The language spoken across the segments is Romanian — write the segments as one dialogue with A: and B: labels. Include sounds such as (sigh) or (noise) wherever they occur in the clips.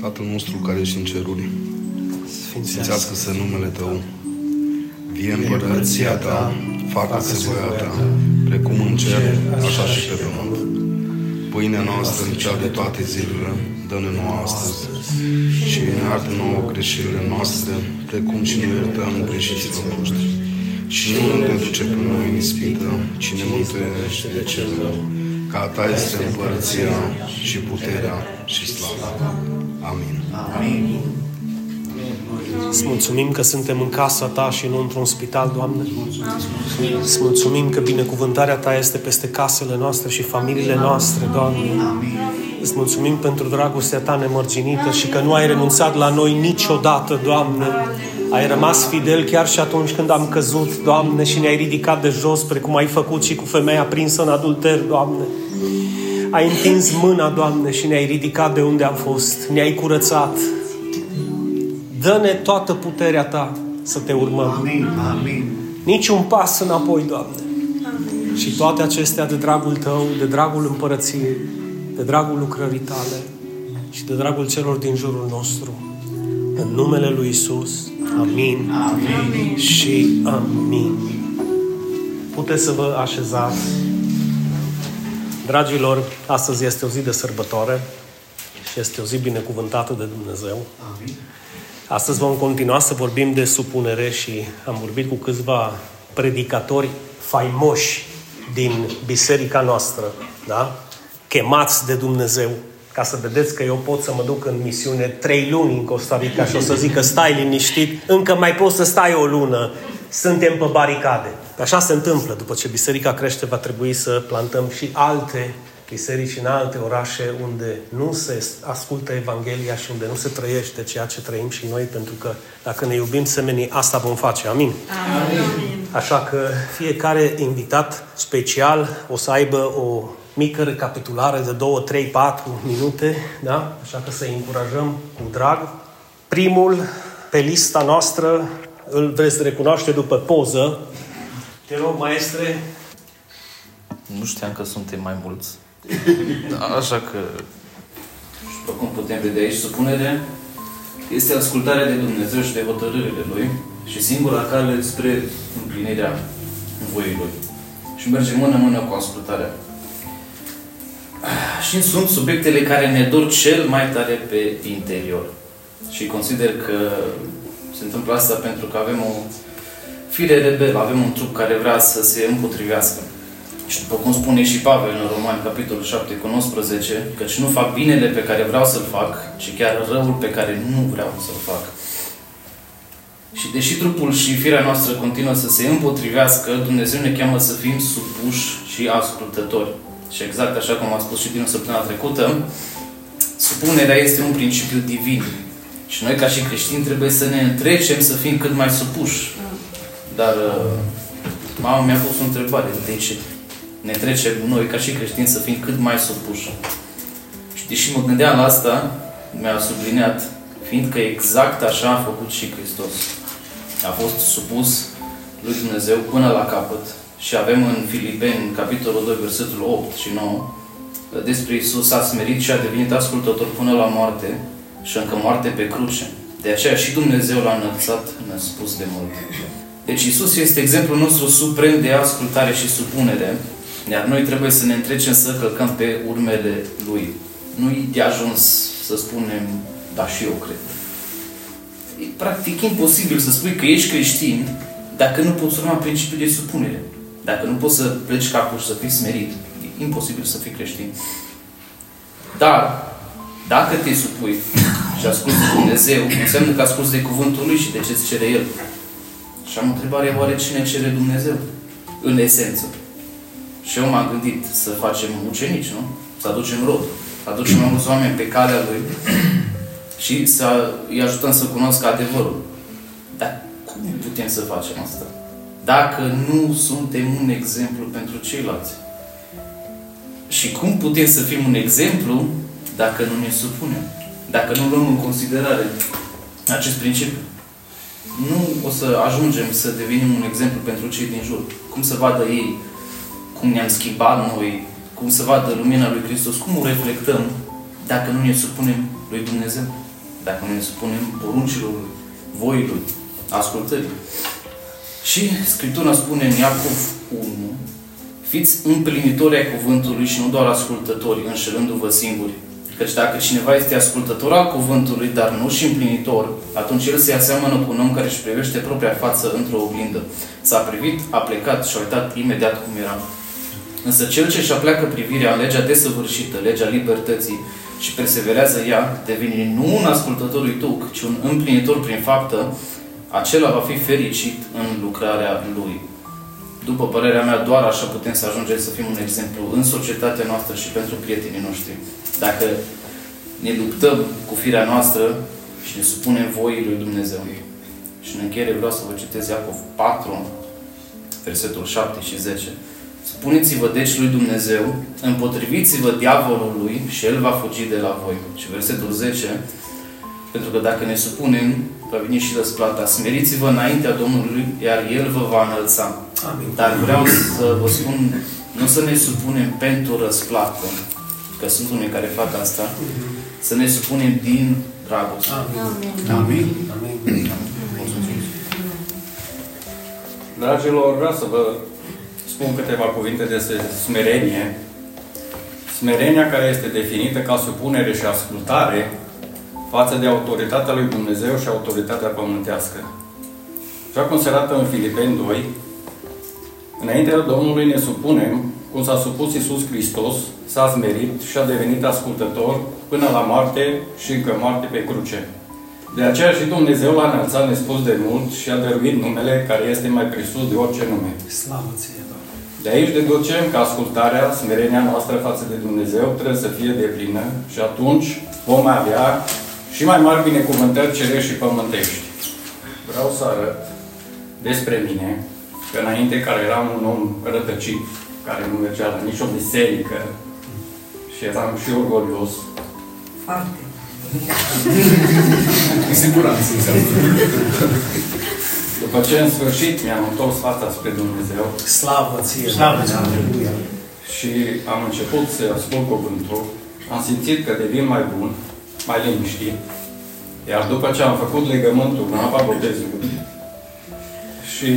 A: Tatăl nostru care ești în ceruri, sfințească-se numele Tău, vie împărăția Ta, facă-se voia Ta, precum în cer, așa și pe pământ. Pâinea noastră, cea de toate zilele, dă-ne nouă astăzi și ne iartă nouă greșelile noastre, precum și noi iertăm greșiților noștri. Și nu ne duce pe noi în ispită, ci ne mântuiește de cel rău. Ca a Ta este împărăția și puterea și slava. Amin. Amin.
B: Îți mulțumim că suntem în casa Ta și nu într-un spital, Doamne. Îți mulțumim că binecuvântarea Ta este peste casele noastre și familiile noastre, Doamne. Îți mulțumim pentru dragostea Ta nemărginită și că nu ai renunțat la noi niciodată, Doamne. Ai rămas fidel chiar și atunci când am căzut, Doamne, și ne-ai ridicat de jos, precum ai făcut și cu femeia prinsă în adulter, Doamne. Ai întins mâna, Doamne, și ne-ai ridicat de unde am fost. Ne-ai curățat. Dă-ne toată puterea Ta să Te urmăm.
C: Amin. Amin.
B: Nici un pas înapoi, Doamne. Și toate acestea de dragul Tău, de dragul împărăției, de dragul lucrării Tale și de dragul celor din jurul nostru. În numele Lui Isus. Amin.
C: Amin.
B: Și amin. Puteți să vă așezați. Dragilor, astăzi este o zi de sărbătoare și este o zi binecuvântată de Dumnezeu.
C: Amin.
B: Astăzi vom continua să vorbim de supunere și am vorbit cu câțiva predicatori faimoși din biserica noastră, da? chemați de Dumnezeu, ca să vedeți că eu pot să mă duc în misiune trei luni în Costa Rica și o să zic că stai liniștit, încă mai poți să stai o lună, suntem pe baricade. Așa se întâmplă, după ce biserica crește, va trebui să plantăm și alte biserici în alte orașe unde nu se ascultă Evanghelia și unde nu se trăiește ceea ce trăim și noi, pentru că dacă ne iubim semenii, asta vom face. Amin?
D: Amin.
B: Așa că fiecare invitat special o să aibă o mică recapitulare de 2, 3, 4 minute, da? Așa că să-i încurajăm cu drag. Primul pe lista noastră îl veți recunoaște după poză. Te rog, maestre,
E: Nu știam că suntem mai mulți. (laughs) Așa că, după cum putem vedea aici, supunerea este ascultarea de Dumnezeu și de hotărârile Lui și singura cale spre împlinirea voii Lui. Și merge mână-mână cu ascultarea. Și sunt subiectele care ne dor cel mai tare pe interior. Și consider că se întâmplă asta pentru că avem o fire rebel, avem un trup care vrea să se împotrivească. Și după cum spune și Pavel în Romani, capitolul 7 cu 19, căci nu fac binele pe care vreau să-l fac, ci chiar răul pe care nu vreau să-l fac. Și deși trupul și firea noastră continuă să se împotrivească, Dumnezeu ne cheamă să fim supuși și ascultători. Și exact așa cum am spus și din săptămâna trecută, supunerea este un principiu divin. Și noi, ca și creștini, trebuie să ne întrecem să fim cât mai supuși. Dar uh, mama mi-a pus o întrebare. De ce? Ne trecem noi, ca și creștini, să fim cât mai supuși. Și deși mă gândeam la asta, mi-a subliniat, fiindcă exact așa a făcut și Hristos. A fost supus lui Dumnezeu până la capăt. Și avem în Filipeni, capitolul 2, versetul 8 și 9, despre Isus a smerit și a devenit ascultător până la moarte și încă moarte pe cruce. De aceea și Dumnezeu l-a înălțat năspus de mult. Deci Isus este exemplul nostru suprem de ascultare și supunere, iar noi trebuie să ne întrecem să călcăm pe urmele Lui. Nu-i de ajuns să spunem, da și eu cred. E practic imposibil să spui că ești creștin dacă nu poți urma principiul de supunere. Dacă nu poți să pleci capul și să fii smerit, e imposibil să fii creștin. Dar, dacă te supui și asculti de Dumnezeu, înseamnă că asculti de cuvântul Lui și de ce îți cere El. Și am o întrebare, oare cine cere Dumnezeu? În esență. Și eu m-am gândit să facem ucenici, nu? Să aducem rod. Să aducem mai mulți oameni pe calea Lui și să îi ajutăm să cunoască adevărul. Dar cum putem să facem asta? Dacă nu suntem un exemplu pentru ceilalți. Și cum putem să fim un exemplu dacă nu ne supunem? Dacă nu luăm în considerare acest principiu? Nu o să ajungem să devenim un exemplu pentru cei din jur. Cum să vadă ei cum ne-am schimbat noi, cum să vadă lumina lui Hristos, cum o reflectăm dacă nu ne supunem lui Dumnezeu. dacă ne supunem poruncilor voii Lui, ascultării. Și Scriptura spune în Iacov 1, fiți împlinitori ai cuvântului și nu doar ascultători, înșelându-vă singuri. Căci dacă cineva este ascultător al cuvântului, dar nu și împlinitor, atunci el se aseamănă cu un om care își privește propria față într-o oglindă. S-a privit, a plecat și a uitat imediat cum era. Însă cel ce își apleacă privirea în legea desăvârșită, legea libertății, și perseverează ea, devine nu un ascultător uituc, ci un împlinitor prin faptă, acela va fi fericit în lucrarea lui. După părerea mea, doar așa putem să ajungem să fim un exemplu în societatea noastră și pentru prietenii noștri. Dacă ne luptăm cu firea noastră și ne supunem voii lui Dumnezeu. Și în încheiere vreau să vă citesc Iacov 4, versetul 7 și 10. Spuneți-vă deci lui Dumnezeu, împotriviți-vă diavolului și el va fugi de la voi. Și versetul 10, pentru că dacă ne supunem, va veni și răsplata. Smeriți-vă înaintea Domnului, iar El vă va înălța. Amin. Dar vreau să vă spun, nu să ne supunem pentru răsplată, că sunt unii care fac asta, să ne supunem din dragoste.
B: Amin. Amin. Amin.
C: Dragilor, vreau să vă spun câteva cuvinte despre smerenie. Smerenia care este definită ca supunere și ascultare față de autoritatea lui Dumnezeu și autoritatea pământească. Așa cum se arată în Filipeni 2, înaintea Domnului ne supunem, cum s-a supus Iisus Hristos, s-a smerit și a devenit ascultător până la moarte și încă moarte pe cruce. De aceea și Dumnezeu l-a înălțat nespus de mult și a dăruit numele care este mai presus de orice nume.
B: Slavă ție,
C: De aici deducem că ascultarea, smerenia noastră față de Dumnezeu trebuie să fie deplină și atunci vom avea și mai mari binecuvântări cerești și pământești. Vreau să arăt despre mine că înainte care eram un om rătăcit, care nu mergea la nicio biserică și eram și orgolios.
D: Foarte.
A: Cu siguranță
C: După ce în sfârșit mi-am întors fața spre Dumnezeu
B: Slavă ție! Slavă ție!
C: și am început să ascult cuvântul, am simțit că devin mai bun, mai liniștit. Iar după ce am făcut legământul în apa botezului și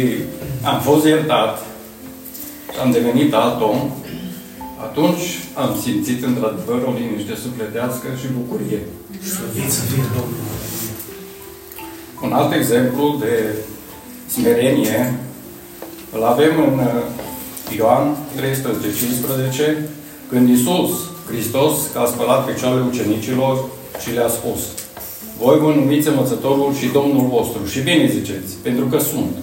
C: am fost iertat și am devenit alt om, atunci am simțit într-adevăr o liniște sufletească și bucurie.
B: Slăvit să fie Domnul!
C: Un alt exemplu de smerenie îl avem în uh, Ioan 13, 15, când Iisus Hristos a spălat picioarele ucenicilor și le-a spus Voi vă numiți învățătorul și Domnul vostru și bine ziceți, pentru că sunt.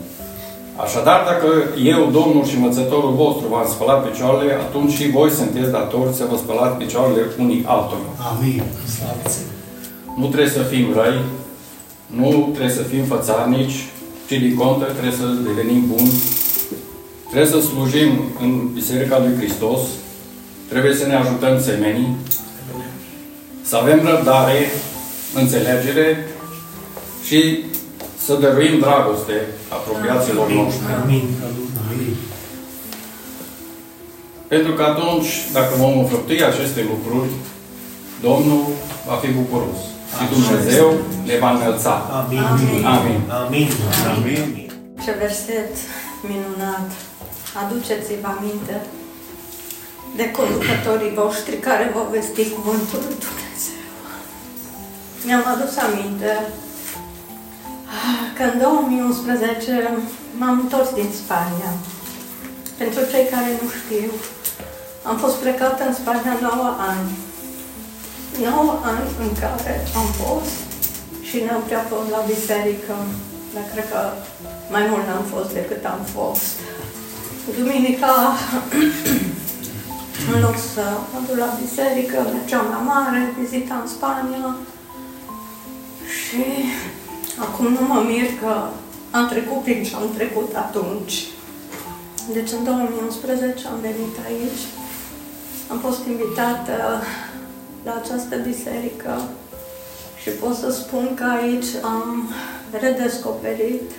C: Așadar, dacă eu, Domnul și învățătorul vostru v-am spălat picioarele, atunci și voi sunteți datori să vă spălați picioarele unii altora.
B: Amin. Slavă ție!
C: Nu trebuie să fim răi, nu trebuie să fim fățarnici, ci din contră trebuie să devenim buni, trebuie să slujim în Biserica lui Hristos, trebuie să ne ajutăm semenii, să avem răbdare, înțelegere și să dăruim dragoste apropiaților noștri.
B: Amin. Amin.
C: Pentru că atunci, dacă vom înfăptui aceste lucruri, Domnul va fi bucuros. Și Dumnezeu ne va înălța.
B: Amin.
C: Amin.
B: Amin. Amin.
D: Ce verset minunat! Aduceți-vă aminte de conducătorii voștri care vă vesti cuvântul lui Dumnezeu. Mi-am adus aminte că în 2011 m-am întors din Spania. Pentru cei care nu știu, am fost plecată în Spania 9 ani. 9 ani în care am fost și n-am prea fost la biserică, dar cred că mai mult n-am fost decât am fost. Duminica, în loc să mă duc la biserică, mergeam la mare, vizitam Spania și acum nu mă mir că am trecut prin ce am trecut atunci. Deci în 2011 am venit aici, am fost invitată la această biserică și pot să spun că aici am redescoperit,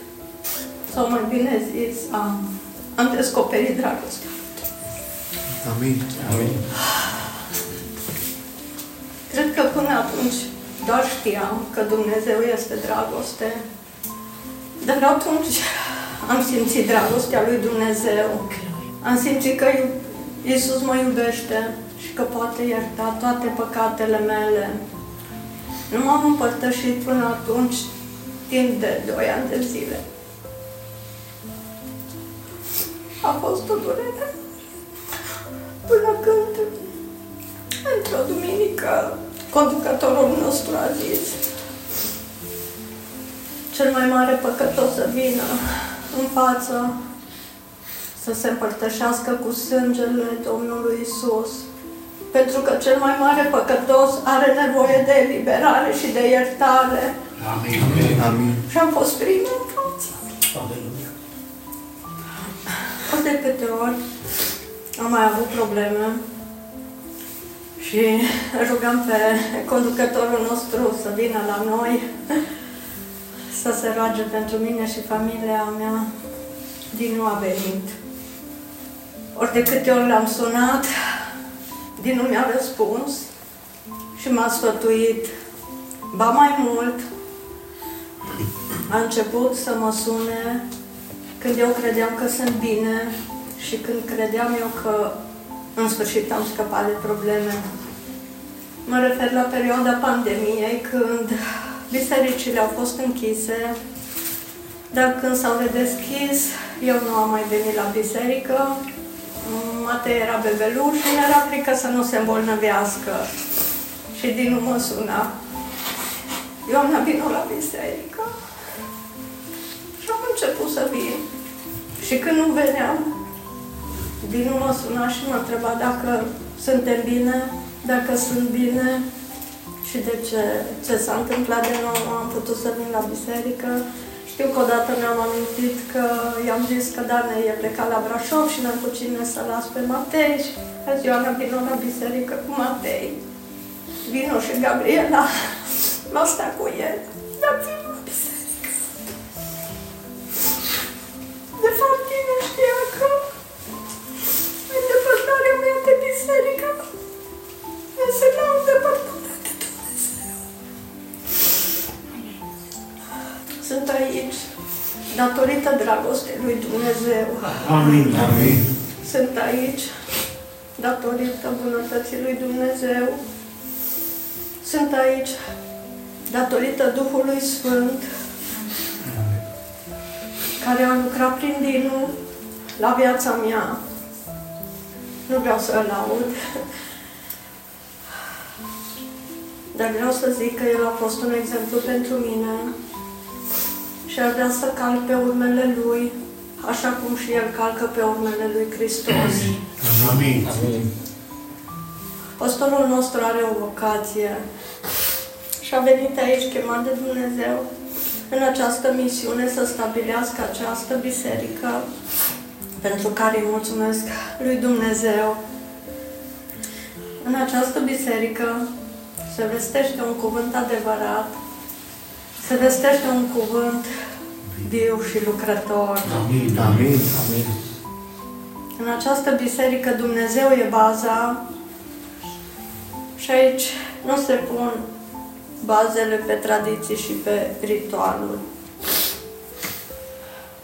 D: sau mai bine zis, am, am descoperit dragostea.
A: Amin. Amin.
D: Cred că până atunci doar știam că Dumnezeu este dragoste. Dar atunci am simțit dragostea lui Dumnezeu. Am simțit că Iisus mă iubește și că poate ierta toate păcatele mele. Nu m-am împărtășit până atunci timp de 2 ani de zile. A fost o durere până când într-o duminică conducătorul nostru a zis cel mai mare păcătos să vină în față să se împărtășească cu sângele Domnului Isus. Pentru că cel mai mare păcătos are nevoie de eliberare și de iertare.
F: Amin. Amin.
D: Și am fost primul în față. De câte ori am mai avut probleme și rugăm pe conducătorul nostru să vină la noi să se roage pentru mine și familia mea. Din nou a venit. Ori de câte ori l-am sunat, din nu mi-a răspuns și m-a sfătuit. Ba mai mult, a început să mă sune când eu credeam că sunt bine și când credeam eu că în sfârșit am scăpat de probleme. Mă refer la perioada pandemiei, când bisericile au fost închise, dar când s-au redeschis, eu nu am mai venit la biserică, Matei era bebeluș și era frică să nu se îmbolnăvească. Și din nou mă suna. Eu am venit la biserică și am început să vin. Și când nu veneam, din nou mă suna și mă întreba dacă suntem bine, dacă sunt bine și de ce, ce s-a întâmplat de nou, am putut să vin la biserică. Știu că odată mi-am amintit că i-am zis că Dane e plecat la Brașov și n-am cu cine să las pe Matei și a zis, Ioana, vino la biserică cu Matei. Vino și Gabriela, (laughs) m-a stat cu el, dar vin la biserică. De fapt, nu știa datorită dragostei lui Dumnezeu.
F: Amin. Amin.
D: Sunt aici datorită bunătății lui Dumnezeu. Sunt aici datorită Duhului Sfânt care a lucrat prin Dinu la viața mea. Nu vreau să-l laud, dar vreau să zic că el a fost un exemplu pentru mine și ar vrea să calc pe urmele lui, așa cum și el calcă pe urmele lui Hristos.
F: Amin.
D: Pastorul nostru are o vocație și a venit aici chemat de Dumnezeu în această misiune să stabilească această biserică pentru care îi mulțumesc lui Dumnezeu. În această biserică se vestește un cuvânt adevărat, se vestește un cuvânt viu și lucrător.
F: Amin. Amin. Amin.
D: În această biserică Dumnezeu e baza și aici nu se pun bazele pe tradiții și pe ritualuri.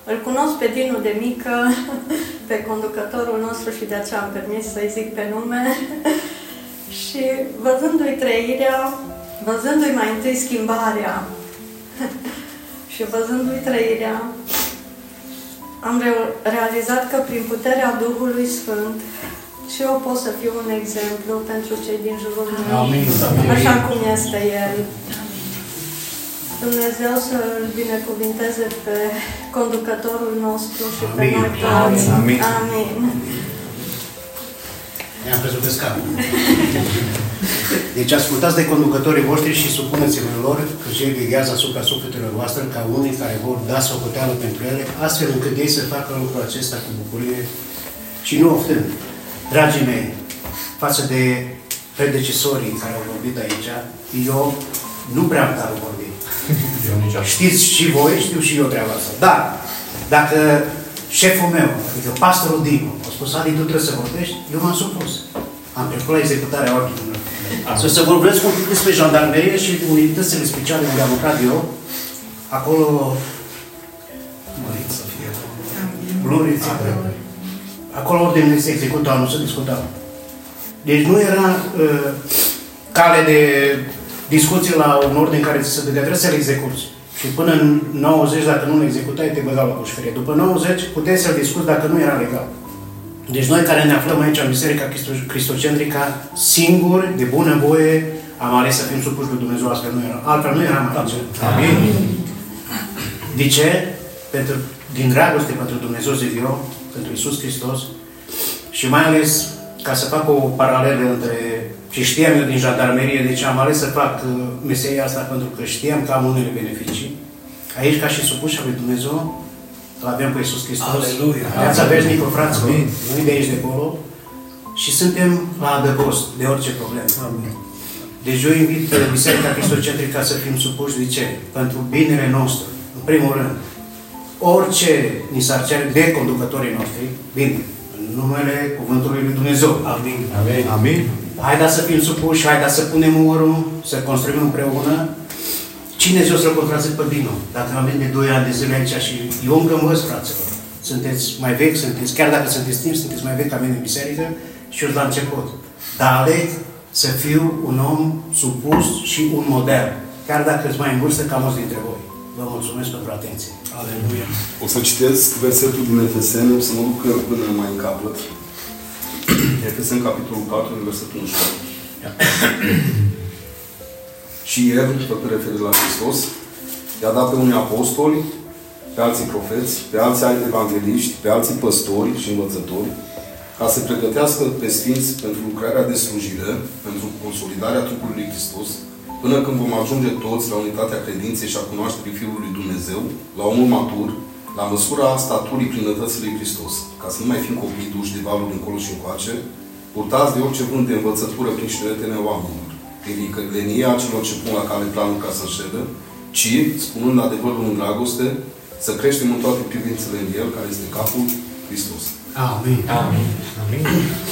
D: Îl cunosc pe Dinu de mică, pe conducătorul nostru și de aceea am permis să-i zic pe nume. și văzându-i trăirea, văzându-i mai întâi schimbarea (laughs) și văzându-i trăirea, am re- realizat că prin puterea Duhului Sfânt și eu pot să fiu un exemplu pentru cei din jurul meu,
F: Amin.
D: așa cum este El. Dumnezeu să-L binecuvinteze pe conducătorul nostru și pe
F: Amin.
D: noi toți.
F: Amin.
D: Amin.
F: Ne-am crezut pe scară. (laughs) Deci ascultați de conducătorii voștri și supuneți-vă lor că cei veghează asupra sufletelor voastre ca unii care vor da socoteală pentru ele, astfel încât ei să facă lucrul acesta cu bucurie și nu oftând. Dragii mei, față de predecesorii care au vorbit aici, eu nu prea am dar vorbit. Știți și voi, știu și eu treaba asta. Dar, dacă șeful meu, adică pastorul Dinu, a spus, Adi, tu trebuie să vorbești, eu m-am supus. Am trecut la executarea ordinului. Să se vorbesc un pic despre jandarmerie și unitățile speciale unde am lucrat eu. Acolo...
B: Mărit să fie.
F: Glorie ție, Doamne. Acolo ordinele se executau, nu se discutau. Deci nu era uh, cale de discuție la un ordin care ți se dădea, trebuie să-l execuți. Și până în 90, dacă nu-l executai, te băgau la pușcărie. După 90, puteai să-l discuți dacă nu era legal. Deci noi care ne aflăm aici în Biserica Cristo- Cristocentrica, singuri, de bună voie, am ales să fim supuși lui Dumnezeu, astfel nu era. Altfel nu eram aici. Amin. De ce? Pentru, din dragoste pentru Dumnezeu, zic eu, pentru Isus Hristos și mai ales ca să fac o paralelă între ce știam eu din jandarmerie, deci am ales să fac uh, meseria asta pentru că știam că am unele beneficii. Aici, ca și supuși lui Dumnezeu, îl avem pe Iisus Hristos.
B: Aleluia.
F: Viața veșnică, fraților, nu de aici de acolo. Și suntem la adăpost de orice problemă.
B: Amin.
F: Deci eu invit uh, Biserica Cristocentrică să fim supuși, de ce? Pentru binele nostru, în primul rând. Orice ni s-ar cere de conducătorii noștri, bine, în numele Cuvântului Lui Dumnezeu.
B: Amin.
G: Amin. Amin.
F: Haideți să fim supuși, haideți să punem umărul, să construim împreună. Cine zi o să-l contrazic pe Bino? Dacă am venit de 2 ani de zile aici și eu încă învăț, fraților. Sunteți mai vechi, sunteți, chiar dacă sunteți timp, sunteți mai vechi ca mine în biserică și eu sunt la început. Dar aleg să fiu un om supus și un model. Chiar dacă sunt mai în vârstă ca mulți dintre voi. Vă mulțumesc pentru atenție.
B: Aleluia.
A: O să citesc versetul din Efeseni, o să mă duc până mai în capăt. (clears throat) Efeseni, capitolul 4, versetul 11. (clears throat) și El, făcând referire la Hristos, i-a dat pe unii apostoli, pe alții profeți, pe alții evangeliști, pe alții păstori și învățători, ca să pregătească pe Sfinți pentru lucrarea de slujire, pentru consolidarea trupului lui Hristos, până când vom ajunge toți la unitatea credinței și a cunoașterii Fiului lui Dumnezeu, la omul matur, la măsura staturii plinătății lui Hristos, ca să nu mai fim copii duși de valul încolo și încoace, purtați de orice vânt de învățătură prin știretele oamenilor, prin vicălenia celor ce pun la cale planul ca să ședă, ci, spunând adevărul în dragoste, să creștem în toate privințele în El, care este capul Hristos.
F: Amin.
G: Amin. Amin.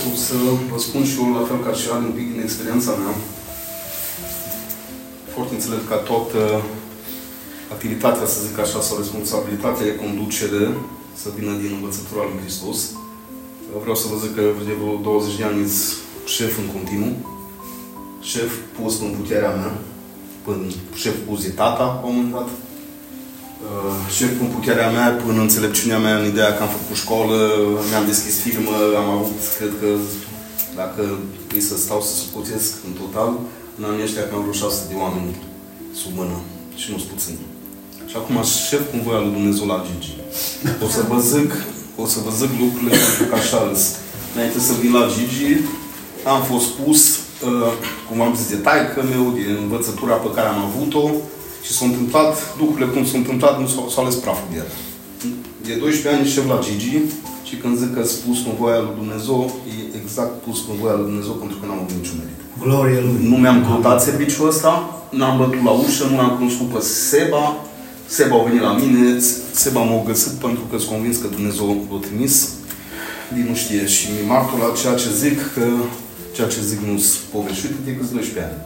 A: O să vă spun și eu, la fel ca și Ali, un pic din experiența mea. Foarte înțeleg ca toată activitatea, să zic așa, sau responsabilitatea de conducere să vină din învățătura lui Hristos. Eu vreau să vă zic că de vreo 20 de ani sunt șef în continuu, șef pus în puterea mea, până șef pus de tata, la un moment dat, Uh, șef în puterea mea, până înțelepciunea mea, în ideea că am făcut școală, mi-am deschis firmă, am avut, cred că, dacă îi să stau să socotesc în total, în anii ăștia cam vreo 600 de oameni sub mână și nu-s puțin. Și acum șef cum voia lui Dumnezeu la Gigi. O să vă zic, o să vă zic lucrurile pentru că așa îs. Înainte să vin la Gigi, am fost pus, uh, cum am zis, de taică meu, din învățătura pe care am avut-o, și s-au întâmplat lucrurile cum s-au întâmplat, nu s-au, s-au ales praful de el. De 12 ani șef la Gigi și când zic că spus în voia lui Dumnezeu, e exact pus în voia lui Dumnezeu pentru că n-am avut niciun merit.
F: Glorie Lui.
A: Nu mi-am căutat serviciul ăsta, n-am bătut la ușă, nu l-am cunoscut pe Seba. Seba a venit la mine, Seba m-a găsit pentru că sunt convins că Dumnezeu l-a trimis. Din nu știe și mi martor la ceea ce zic, că ceea ce zic nu sunt poveștite decât 12 ani.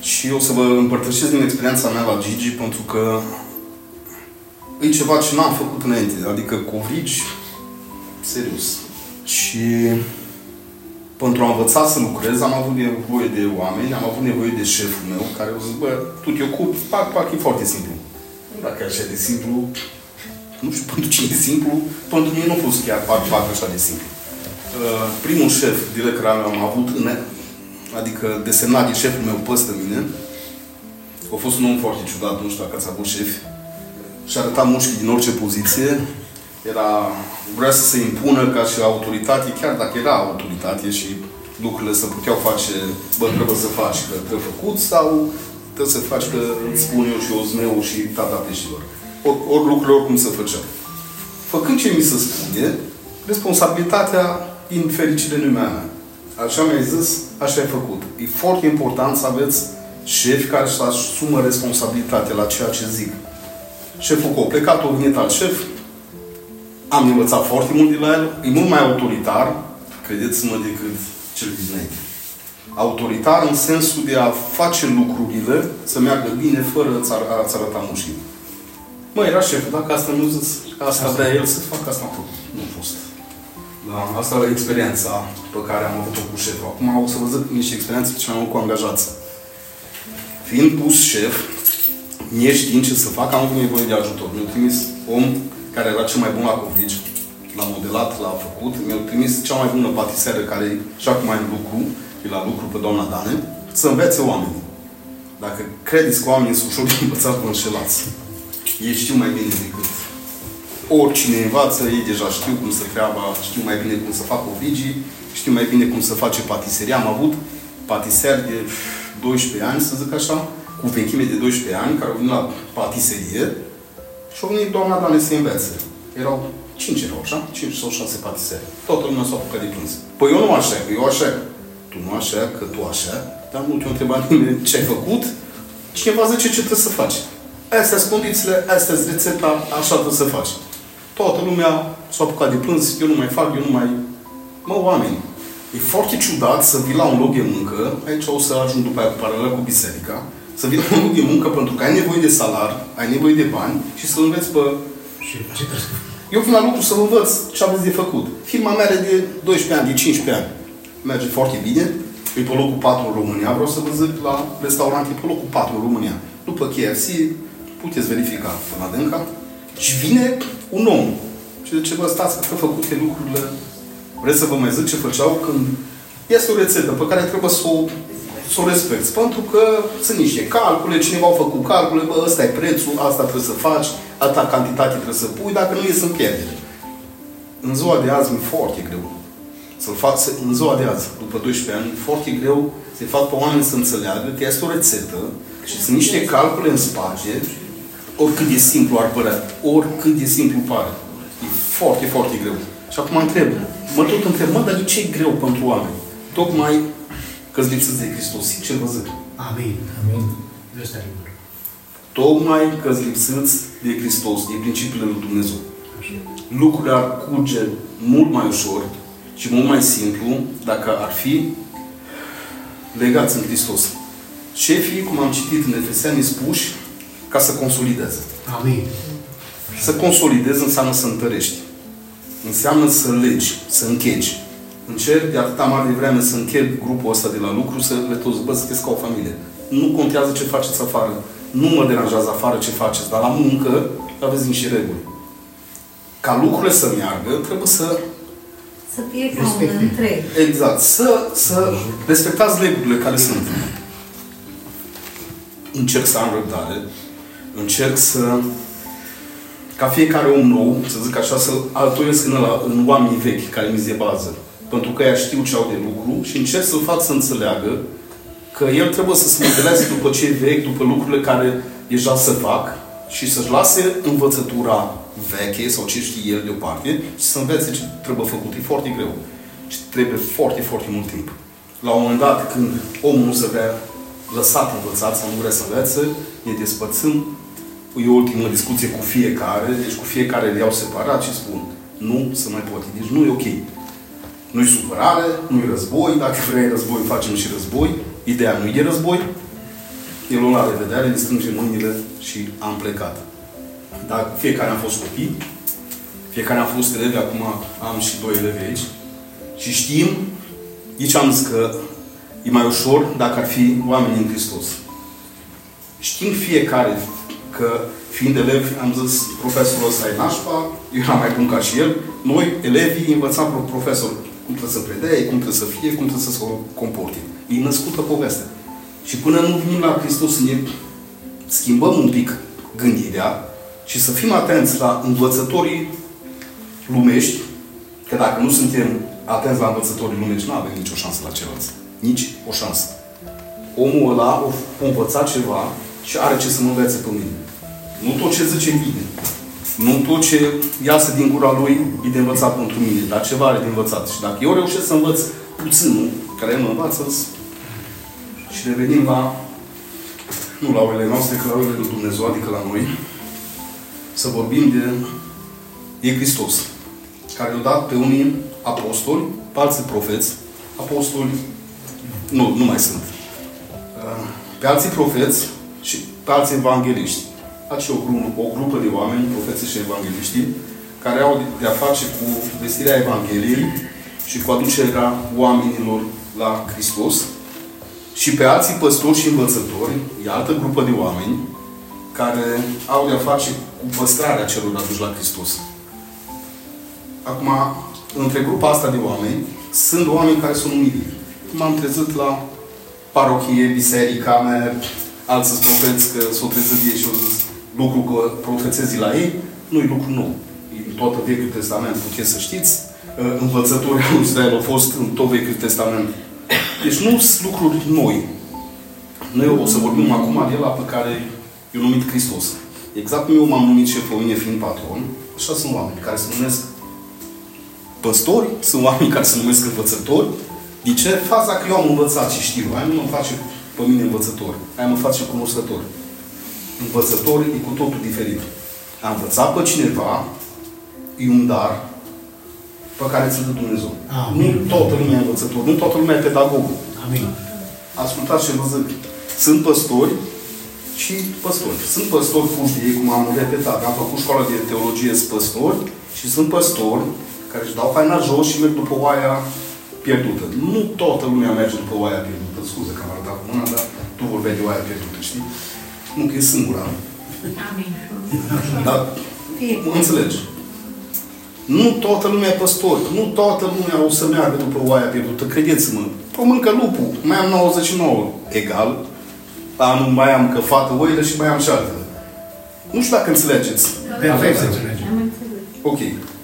A: Și o să vă împărtășesc din experiența mea la Gigi, pentru că e ceva ce n-am făcut înainte. Adică covrigi, serios. Și pentru a învăța să lucrez, am avut nevoie de oameni, am avut nevoie de șeful meu, care au zis, bă, tu te ocupi, pac, pac, e foarte simplu. Nu dacă e așa de simplu, nu știu (laughs) pentru cine e simplu, pentru mine nu a fost chiar pac, pac, așa de simplu. Uh, primul șef direct care am avut în adică desemnat de șeful meu păstă mine. A fost un om foarte ciudat, nu știu dacă ați avut șefi. Și arăta mușchi din orice poziție. Era, vrea să se impună ca și autoritate, chiar dacă era autoritate și lucrurile se puteau face, bă, trebuie să faci, că trebuie făcut, sau trebuie să faci că îți spun eu și eu meu și tata peștilor. Ori, ori lucrurile oricum se făceau. Făcând ce mi se spune, responsabilitatea, din fericire, nu mea mea. Așa mi-ai zis, așa ai făcut. E foarte important să aveți șefi care să asumă responsabilitatea la ceea ce zic. Șeful cu a plecat, a venit alt șef, am învățat foarte mult de la el, e mult mai autoritar, credeți-mă, decât cel dinainte. Autoritar în sensul de a face lucrurile să meargă bine fără a-ți arăta mușchii. Mă, era șeful, dacă asta nu zis, asta vrea el să facă, asta nu Nu a fost. Da, asta e experiența pe care am avut-o cu șeful. Acum o să vă zic niște experiențe ce am avut cu angajați. Fiind pus șef, neștiind ce să fac, am avut nevoie de ajutor. Mi-a trimis om care era cel mai bun la covrigi, l-a modelat, l-a făcut, mi-a trimis cea mai bună patiseră care și acum mai în lucru, e la lucru pe doamna Dane, să învețe oamenii. Dacă credeți că oamenii sunt ușor de învățat, vă înșelați. Ei știu mai bine decât oricine învață, ei deja știu cum să treaba, știu mai bine cum să facă ovrigii, știu mai bine cum să face patiseria. Am avut patiseri de 12 ani, să zic așa, cu vechime de 12 ani, care au venit la patiserie și au venit doamna Dane să învețe. Erau 5 erau, așa? 5 sau 6 patiseri. Toată lumea s-a apucat de plâns. Păi eu nu așa, că eu așa. Tu nu așa, că tu așa. Dar nu te-a întrebat nimeni ce ai făcut. Cineva zice ce trebuie să faci. Astea sunt condițiile, astea sunt rețeta, așa trebuie să faci. Toată lumea s-a apucat de plâns, eu nu mai fac, eu nu mai... Mă, oameni, e foarte ciudat să vii la un loc de muncă, aici o să ajung după aia cu paralel cu biserica, să vii la un loc de muncă pentru că ai nevoie de salar, ai nevoie de bani și să înveți pe... Eu vin la lucru să vă învăț ce aveți de făcut. Firma mea are de 12 ani, de 15 ani. Merge foarte bine. E pe locul 4 în România. Vreau să vă zic la restaurant, e pe locul 4 în România. După KFC, puteți verifica până adânca. Și vine un om. Și zice, bă, stați că făcute lucrurile. Vreți să vă mai zic ce făceau când este o rețetă pe care trebuie să o, să o respecti. Pentru că sunt niște calcule, cineva au făcut calcule, bă, ăsta e prețul, asta trebuie să faci, atâta cantitate trebuie să pui, dacă nu ies în pierdere. În ziua de azi mi foarte greu să-l fac să, în ziua de azi, după 12 ani, foarte greu să-i fac pe oameni să înțeleagă că este o rețetă și sunt niște calcule în spate oricât de simplu ar părea, oricât de simplu pare. E foarte, foarte greu. Și acum întreb, mă tot întreb, mă, dar de ce e greu pentru oameni? Tocmai că-ți lipsesc de Hristos. Ce vă zic?
F: Amin. Amin. Ăsta
A: Tocmai că-ți lipsesc de Hristos, de principiile lui Dumnezeu. Lucrurile ar curge mult mai ușor și mult mai simplu dacă ar fi legați în Hristos. Șefii, cum am citit în Efeseni, spuși ca să consolideze.
F: Amin.
A: Să consolidezi înseamnă să întărești. Înseamnă să legi, să închegi. Încerc de atâta mare vreme să încheg grupul ăsta de la lucru, să le toți, bă, să ca o familie. Nu contează ce faceți afară. Nu mă deranjează afară ce faceți, dar la muncă aveți niște reguli. Ca lucrurile să meargă, trebuie să
D: să fie ca un întreg.
A: Exact. Să, să respectați regulile care sunt. Încerc să am răbdare, încerc să ca fiecare om nou, să zic așa, să altoiesc în, ăla, în oamenii vechi, care mi de bază. Pentru că ea știu ce au de lucru și încerc să-l fac să înțeleagă că el trebuie să se modeleze după cei vechi, după lucrurile care deja se fac și să-și lase învățătura veche sau ce știe el deoparte și să învețe ce trebuie făcut. E foarte greu. Și trebuie foarte, foarte mult timp. La un moment dat, când omul nu se vrea lăsat învățat sau nu vrea să învețe, ne despățăm, e o ultimă discuție cu fiecare, deci cu fiecare le iau separat și spun nu se mai poate. Deci nu e ok. Nu-i supărare, nu-i război, dacă vrei război, facem și război. Ideea nu e de război. El luăm la revedere, le strângem mâinile și am plecat. Dar fiecare am fost copii, fiecare am fost elevi, acum am și doi elevi aici. Și știm, aici am zis că e mai ușor dacă ar fi oameni în Hristos. Știm fiecare că fiind elevi, am zis, profesorul ăsta e nașpa, eu eram mai bun ca și el. Noi, elevii, învățam profesor cum trebuie să predea, cum trebuie să fie, cum trebuie să se comporte. E născută poveste. Și până nu vin la Hristos să ne schimbăm un pic gândirea și să fim atenți la învățătorii lumești, că dacă nu suntem atenți la învățătorii lumești, nu avem nicio șansă la ceilalți. Nici o șansă. Omul ăla a învățat ceva și are ce să mă învețe pe mine. Nu tot ce zice bine. Nu tot ce iasă din gura lui e de învățat pentru mine, dar ceva are de învățat. Și dacă eu reușesc să învăț puținul care mă învață, și revenim la, nu la oile noastre, că la oile lui Dumnezeu, adică la noi, să vorbim de, de Hristos, care a dat pe unii apostoli, pe alții profeți, apostoli, Nu, nu mai sunt. Uh, pe alții profeți și pe alții evangeliști. Aici o, grupă, o grupă de oameni, profeții și evangeliști, care au de-a face cu vestirea Evangheliei și cu aducerea oamenilor la Hristos. Și pe alții păstori și învățători, e altă grupă de oameni, care au de-a face cu păstrarea celor aduși la Hristos. Acum, între grupa asta de oameni, sunt oameni care sunt umili. M-am trezit la parohie, biserica mea, alții profeți că s-au trezit ei și au zis lucru că profețezi la ei, nu-i lucru nou. În tot Vechiul Testament, puteți să știți, învățătorii lui Israel au fost în tot Vechiul Testament. Deci nu sunt lucruri noi. Noi o să vorbim acum de la pe care eu numit Hristos. Exact cum eu m-am numit șeful mine fiind patron, așa sunt oameni care se numesc păstori, sunt oameni care se numesc învățători. De ce? Faza că eu am învățat și știu. Aia nu mă face pe mine învățător. Aia mă face cunoscător. Învățător e cu totul diferit. A învățat pe cineva e un dar pe care ți-l dă Dumnezeu. Amin. Nu toată lumea e învățător, nu toată lumea e pedagog.
F: Amin.
A: Ascultați ce vă zic. Sunt păstori și păstori. Sunt păstori puși ei, cum am repetat. Am făcut școala de teologie, sunt păstori și sunt păstori care își dau faina jos și merg după oaia pierdută. Nu toată lumea merge după oaia pierdută. Scuze că am arătat mâna, dar tu vorbeai de oaia pierdută, știi? Nu că e singura.
D: Amin. (laughs)
A: Dar mă înțelegi. Nu toată lumea e păstor. Nu toată lumea o să meargă după oaia pierdută. Credeți-mă. O mâncă lupul. Mai am 99. Egal. Anul mai am că fată oile și mai am și altele. Nu știu dacă înțelegeți.
F: Perfect să înțelegem.
D: Am înțeles.
A: Ok.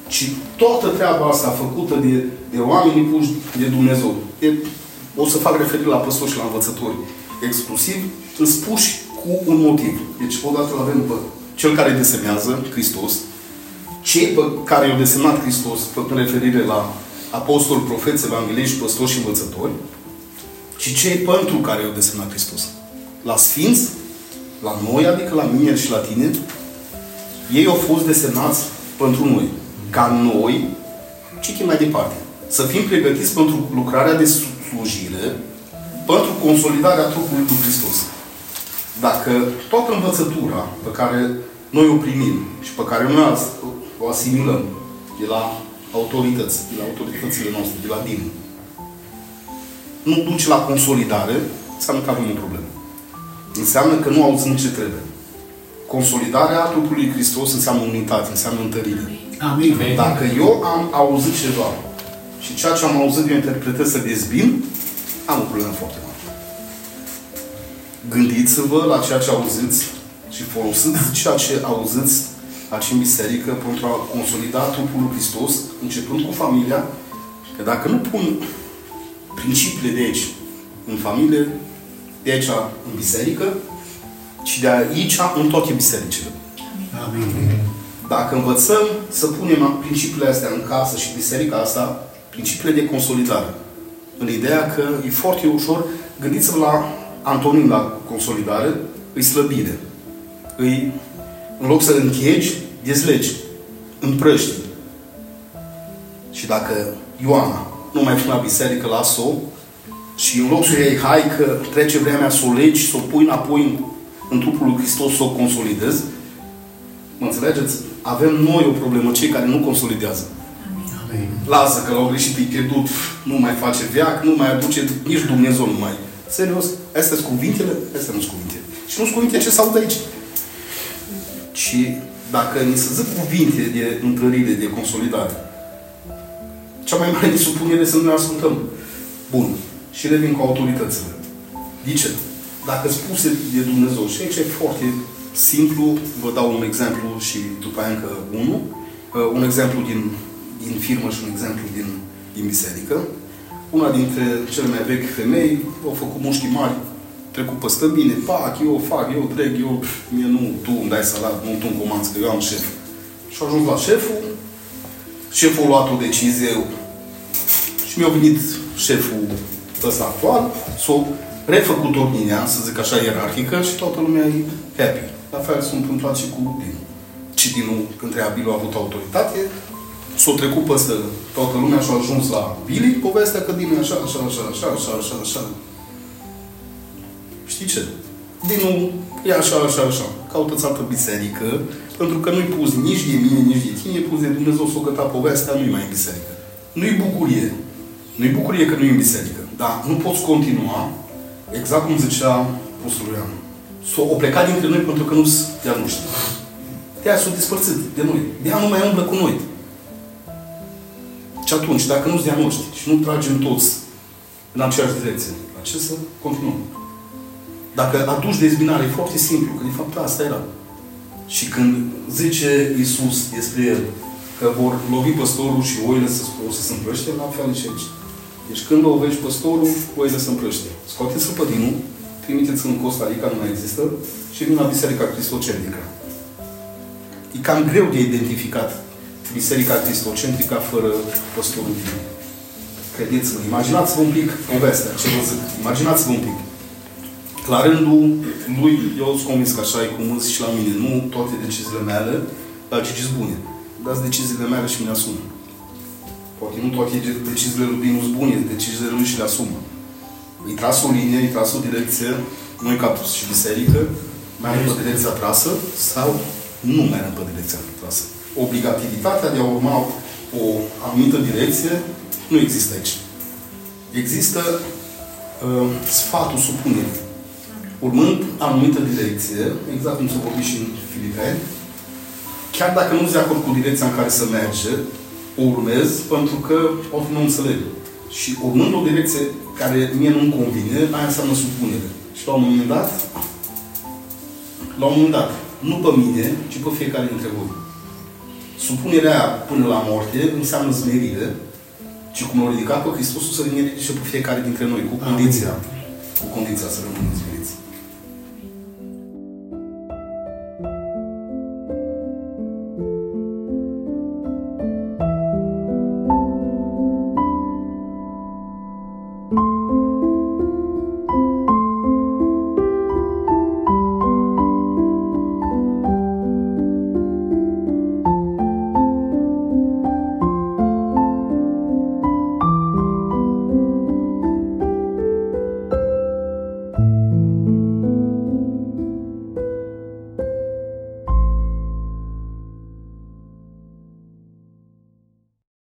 A: Și toată treaba asta făcută de, de oamenii puși de Dumnezeu. E, o să fac referire la păstori și la învățători exclusiv, îți puși cu un motiv. Deci, odată îl avem pe cel care desemează, Hristos, cei pe care i-au desemnat Hristos, făcând referire la apostoli, profeți, evangeliști, păstori și învățători, și cei pentru care i-au desemnat Hristos. La Sfinți, la noi, adică la mine și la tine, ei au fost desemnați pentru noi. Ca noi, citim mai departe, să fim pregătiți pentru lucrarea de slujire, pentru consolidarea trupului lui Hristos. Dacă toată învățătura pe care noi o primim și pe care noi azi o asimilăm de la autorități, de la autoritățile noastre, de la din, nu duce la consolidare, înseamnă că avem o problemă. Înseamnă că nu auzim ce trebuie. Consolidarea trupului Hristos înseamnă unitate, înseamnă întărire.
F: Amin.
A: Dacă eu am auzit ceva și ceea ce am auzit eu interpretez să dezbin, am o problemă foarte mare. Gândiți-vă la ceea ce auziți și folosiți ceea ce auziți aici în biserică pentru a consolida trupul lui Hristos, începând cu familia, că dacă nu pun principiile de aici în familie, de aici în biserică, și de aici în toate bisericile.
F: Amin.
A: Dacă învățăm să punem principiile astea în casă și biserica asta, principiile de consolidare, în ideea că e foarte ușor, gândiți-vă la antonim la consolidare, îi slăbire. Îi, în loc să închegi, dezlegi, împrăști. Și dacă Ioana nu mai vine la biserică, lasă-o, și în loc să iei, hai că trece vremea să o legi, să o pui înapoi în, în trupul lui Hristos, să o consolidezi, mă înțelegeți? Avem noi o problemă, cei care nu consolidează.
F: Amin.
A: Lasă că l-au greșit, e pierdut, nu mai face veac, nu mai aduce, nici Dumnezeu nu mai. Serios, astea sunt cuvintele? Astea nu sunt cuvinte. Și nu sunt cuvinte ce s-aud aici. Și dacă ni se zic cuvinte de întărire, de consolidare, cea mai mare supunere să nu ne ascultăm. Bun. Și revin cu autoritățile. De ce? Dacă spuse de Dumnezeu, și aici e foarte simplu, vă dau un exemplu și după aia încă unul, Uh, un exemplu din, din firmă și un exemplu din, din biserică. Una dintre cele mai vechi femei au făcut mușchi mari, trecut păstă bine, fac, eu fac, eu trec, eu, pf, mie nu, tu îmi dai salat, nu tu îmi comanzi, că eu am șef. Și a ajuns la șeful, șeful a luat o decizie și mi-a venit șeful ăsta actual, s-a refăcut ordinea, să zic așa, ierarhică și toată lumea e happy. La fel s-a întâmplat și cu Dinu. Și Dinu, când treia Bilu a avut autoritate, s-a trecut peste toată lumea și a ajuns la Billy, povestea că Dinu e așa, așa, așa, așa, așa, așa, așa. Știi ce? Din nou, e așa, așa, așa. Caută-ți altă biserică, pentru că nu-i pus nici de mine, nici de tine, e pus de Dumnezeu să o găta povestea, nu-i mai în biserică. Nu-i bucurie. Nu-i bucurie că nu e în biserică. Dar nu poți continua, exact cum zicea Apostolul Ioan. S-o o plecat dintre noi pentru că nu sunt de-a noștri. De aia s-au despărțit de noi. De aia nu mai umblă cu noi. Și atunci, dacă nu sunt de-a noștri și nu tragem toți în aceeași direcție, la ce să continuăm? Dacă aduci dezbinare, e foarte simplu, că de fapt asta era. Și când zice Iisus despre el că vor lovi păstorul și oile să, o să se împrăște, la fel și aici. Deci când lovești păstorul, oile se împrăște. Scoateți săpădinul, trimiteți în Costa Rica, nu mai există, și vin la Biserica Cristocentrică. E cam greu de identificat Biserica Cristocentrică fără păstorul din. Credeți-mă, imaginați-vă un pic povestea, ce vă zic. Imaginați-vă un pic. La rândul lui, eu sunt convins că așa e cum îți și la mine. Nu toate deciziile mele la decizi bune. Dați deciziile mele și mi-le asum. Poate nu toate deciziile lui nu sunt bune, deciziile lui și le asumă. Îi tras o linie, îi tras o direcție, noi ca și biserică, mergem pe direcția trasă sau nu mergem pe direcția trasă. Obligativitatea de a urma o anumită direcție nu există aici. Există uh, sfatul supunerii. Urmând anumită direcție, exact cum se vorbi și în Filipeni, chiar dacă nu sunt de acord cu direcția în care să merge, o urmez pentru că poate nu înțeleg. Și urmând o direcție care mie nu-mi convine, aia înseamnă supunere. Și la un moment dat, la un moment dat, nu pe mine, ci pe fiecare dintre voi. Supunerea aia până la moarte înseamnă zmerire, și cum l-a ridicat pe Hristos, să ne ridice pe fiecare dintre noi, cu condiția, cu condiția să rămâneți bine.